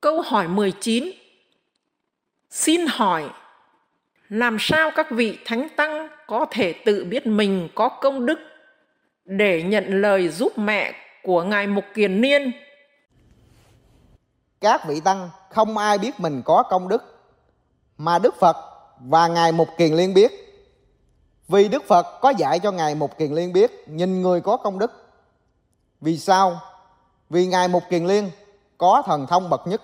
Câu hỏi 19 Xin hỏi, làm sao các vị thánh tăng có thể tự biết mình có công đức để nhận lời giúp mẹ của Ngài Mục Kiền Niên? Các vị tăng không ai biết mình có công đức, mà Đức Phật và Ngài Mục Kiền Liên biết. Vì Đức Phật có dạy cho Ngài Mục Kiền Liên biết nhìn người có công đức. Vì sao? Vì Ngài Mục Kiền Liên có thần thông bậc nhất.